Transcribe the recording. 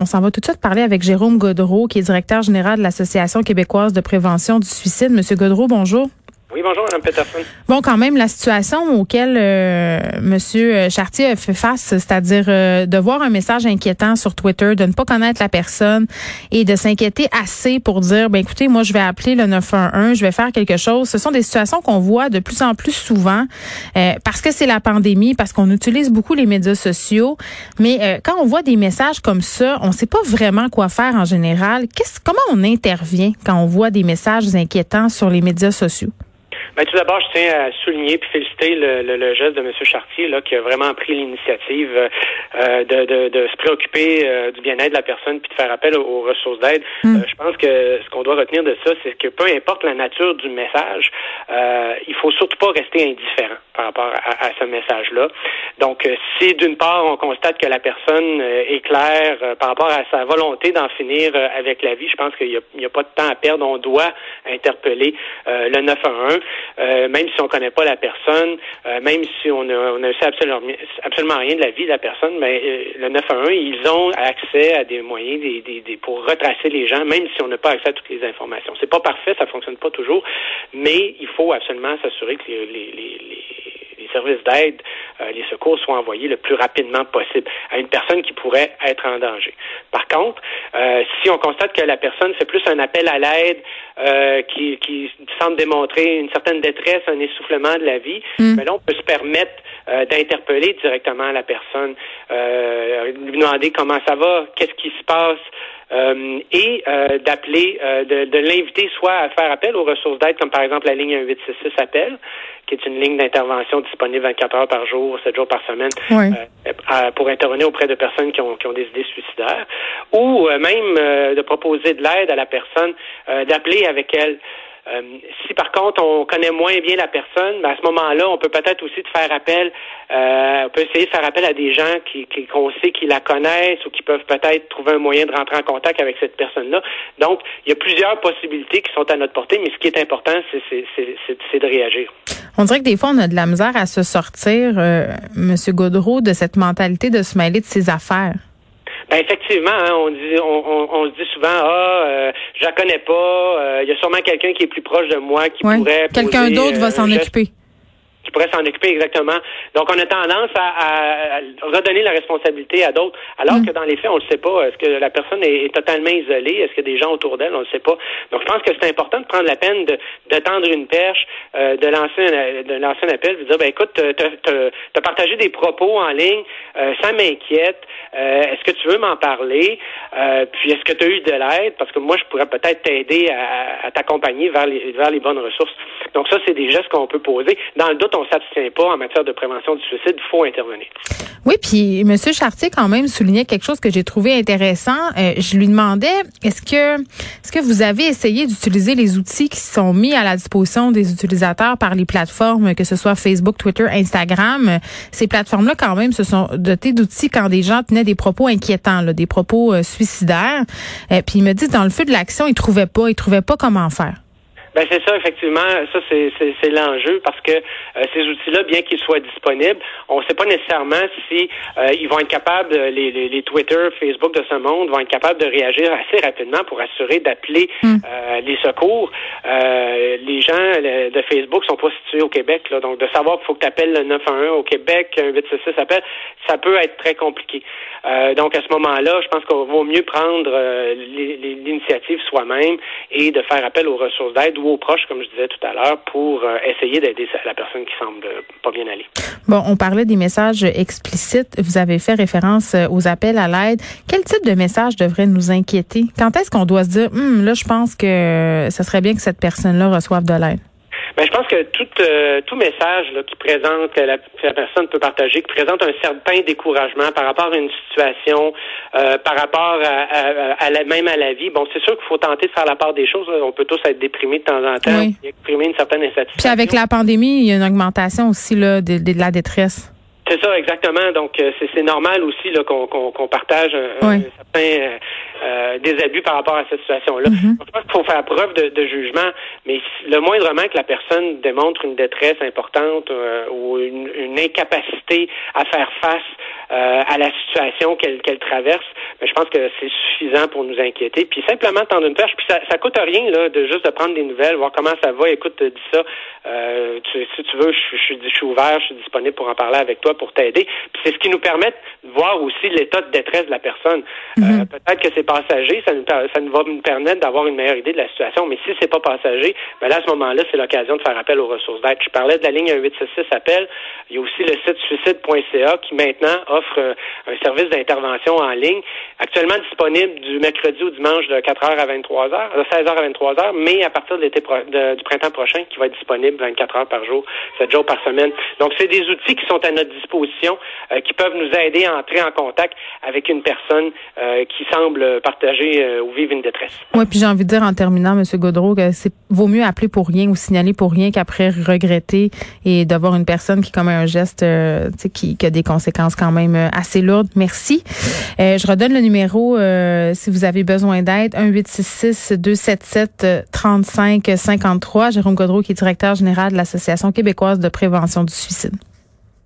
On s'en va tout de suite parler avec Jérôme Godreau, qui est directeur général de l'Association québécoise de prévention du suicide. Monsieur Godreau, bonjour. Oui, bonjour, Mme Peterson. Bon, quand même, la situation auquel euh, M. Chartier a fait face, c'est-à-dire euh, de voir un message inquiétant sur Twitter, de ne pas connaître la personne et de s'inquiéter assez pour dire, ben écoutez, moi, je vais appeler le 911, je vais faire quelque chose. Ce sont des situations qu'on voit de plus en plus souvent euh, parce que c'est la pandémie, parce qu'on utilise beaucoup les médias sociaux. Mais euh, quand on voit des messages comme ça, on ne sait pas vraiment quoi faire en général. Qu'est-ce, comment on intervient quand on voit des messages inquiétants sur les médias sociaux? Ben, tout d'abord, je tiens à souligner et féliciter le, le, geste de M. Chartier là, qui a vraiment pris l'initiative euh, de, de, de, se préoccuper euh, du bien-être de la personne puis de faire appel aux, ressources d'aide. Mm. Euh, je pense que ce qu'on doit retenir de ça, c'est que peu importe la nature du message, il faut surtout pas rester indifférent par rapport à, à ce message-là. Donc, si d'une part on constate que la personne est claire par rapport à sa volonté d'en finir avec la vie, je pense qu'il n'y a, a, pas de temps à perdre. On doit interpeller le 911. Euh, même si on connaît pas la personne, euh, même si on a, on a absolument, absolument rien de la vie de la personne, mais euh, le 911, ils ont accès à des moyens des, des, des, pour retracer les gens, même si on n'a pas accès à toutes les informations. C'est pas parfait, ça fonctionne pas toujours, mais il faut absolument s'assurer que les, les, les services d'aide, euh, les secours soient envoyés le plus rapidement possible à une personne qui pourrait être en danger. Par contre, euh, si on constate que la personne fait plus un appel à l'aide euh, qui, qui semble démontrer une certaine détresse, un essoufflement de la vie, mm. là, on peut se permettre d'interpeller directement la personne, lui demander comment ça va, qu'est-ce qui se passe. Euh, et euh, d'appeler, euh, de, de l'inviter soit à faire appel aux ressources d'aide, comme par exemple la ligne 1866 appel, qui est une ligne d'intervention disponible 24 heures par jour, 7 jours par semaine, pour intervenir auprès de personnes qui ont, qui ont des idées suicidaires, ou même de proposer de l'aide à la personne, d'appeler avec elle. Euh, si par contre on connaît moins bien la personne, ben à ce moment-là, on peut peut-être aussi de faire appel, euh, on peut essayer de faire appel à des gens qui qu'on sait qui la connaissent ou qui peuvent peut-être trouver un moyen de rentrer en contact avec cette personne-là. Donc, il y a plusieurs possibilités qui sont à notre portée, mais ce qui est important, c'est de réagir. On dirait que des fois, on a de la misère à se sortir, euh, Monsieur Godreau, de cette mentalité de se mêler de ses affaires. Ben effectivement, hein, on dit, on, on, se dit souvent, ah, euh, je la connais pas. Il euh, y a sûrement quelqu'un qui est plus proche de moi qui pourrait. Quelqu'un d'autre va s'en occuper qui pourrait s'en occuper exactement. Donc, on a tendance à, redonner la responsabilité à d'autres, alors mm. que dans les faits, on ne le sait pas. Est-ce que la personne est, totalement isolée? Est-ce qu'il y a des gens autour d'elle? On ne le sait pas. Donc, je pense que c'est important de prendre la peine de, de tendre une perche, euh, de lancer un, de lancer un appel, de dire, ben écoute, tu as, partagé des propos en ligne, euh, ça m'inquiète. Euh, est-ce que tu veux m'en parler? puis, est-ce que tu as eu de l'aide? Parce que moi, je pourrais peut-être t'aider à, à t'accompagner vers les, vers les bonnes ressources. Donc, ça, c'est des gestes qu'on peut poser. Dans le doute, on s'abstient pas en matière de prévention du suicide, il faut intervenir. Oui, puis M. Chartier quand même soulignait quelque chose que j'ai trouvé intéressant. Euh, je lui demandais est-ce que est-ce que vous avez essayé d'utiliser les outils qui sont mis à la disposition des utilisateurs par les plateformes, que ce soit Facebook, Twitter, Instagram? Ces plateformes-là, quand même, se sont dotées d'outils quand des gens tenaient des propos inquiétants, des propos euh, suicidaires. Euh, puis il me dit dans le feu de l'action, il trouvait pas, il trouvait pas comment faire. Ben c'est ça, effectivement. Ça, c'est l'enjeu parce que euh, ces outils-là, bien qu'ils soient disponibles, on ne sait pas nécessairement si euh, ils vont être capables, les, les, les, Twitter, Facebook de ce monde vont être capables de réagir assez rapidement pour assurer d'appeler hmm. euh, les secours. les gens de Facebook sont pas situés au Québec, là, donc de savoir qu'il faut que tu appelles le 911 au Québec, un 866 appelle, ça peut être très compliqué. donc à ce moment-là, je pense qu'il vaut mieux prendre l'initiative soi-même et de faire appel aux ressources d'aide ou comme je disais tout à l'heure, pour euh, essayer d'aider la personne qui semble pas bien aller. Bon, on parlait des messages explicites. Vous avez fait référence euh, aux appels à l'aide. Quel type de message devrait nous inquiéter? Quand est-ce qu'on doit se dire, hum, là, je pense que ce serait bien que cette personne-là reçoive de l'aide? Ben, je pense que tout, euh, tout message qui présente, que la, personne peut partager, qui présente un certain découragement par rapport à une situation, euh, par rapport à, la, même à la vie, bon, c'est sûr qu'il faut tenter de faire la part des choses. On peut tous être déprimés de temps en temps, et exprimer une certaine insatisfaction. Puis avec la pandémie, il y a une augmentation aussi là, de, de la détresse. C'est ça, exactement. Donc, euh, c'est normal aussi qu'on partage un, certain euh, euh, désabus par rapport à cette situation-là. Mm-hmm. Je pense qu'il faut faire preuve de, jugement, mais le moindrement que la personne démontre une détresse importante ou une, incapacité à faire face à la situation qu'elle traverse, mais je pense que c'est suffisant pour nous inquiéter. Puis simplement tendre une perche, puis ça, ça coûte rien là, de juste de prendre des nouvelles, voir comment ça va. Écoute, dis ça. Euh, si tu veux, je, je, je, suis ouvert, je suis disponible pour en parler avec toi, pour t'aider. Puis c'est ce qui nous permet de voir aussi l'état de détresse de la personne. Euh, mm-hmm. Peut-être que c'est passager, ça nous, ça nous va nous permettre d'avoir une meilleure idée de la situation. Mais si c'est pas passager, ben là à ce moment-là, c'est l'occasion de faire appel aux ressources d'aide. Je parlais de la ligne 1866 appel. Il y a aussi le site suicide.ca qui maintenant offre euh, un service d'intervention en ligne, actuellement disponible du mercredi au dimanche de 4h à 23h, de 16h à 23h, mais à partir de l'été du printemps prochain, qui va être disponible 24 heures par jour, 7 jours par semaine. Donc, c'est des outils qui sont à notre disposition, euh, qui peuvent nous aider à entrer en contact avec une personne euh, qui semble partager ou vivre une détresse. Oui, puis j'ai envie de dire en terminant, M. Gaudreau, que c'est vaut mieux appeler pour rien ou signaler pour rien qu'après regretter et d'avoir une personne qui commet un geste qui, qui, a des conséquences quand même assez lourdes. Merci. je redonne le numéro si vous avez besoin d'aide, 1-866-277-3553. Jérôme Godreau, qui est directeur général de l'Association québécoise de prévention du suicide.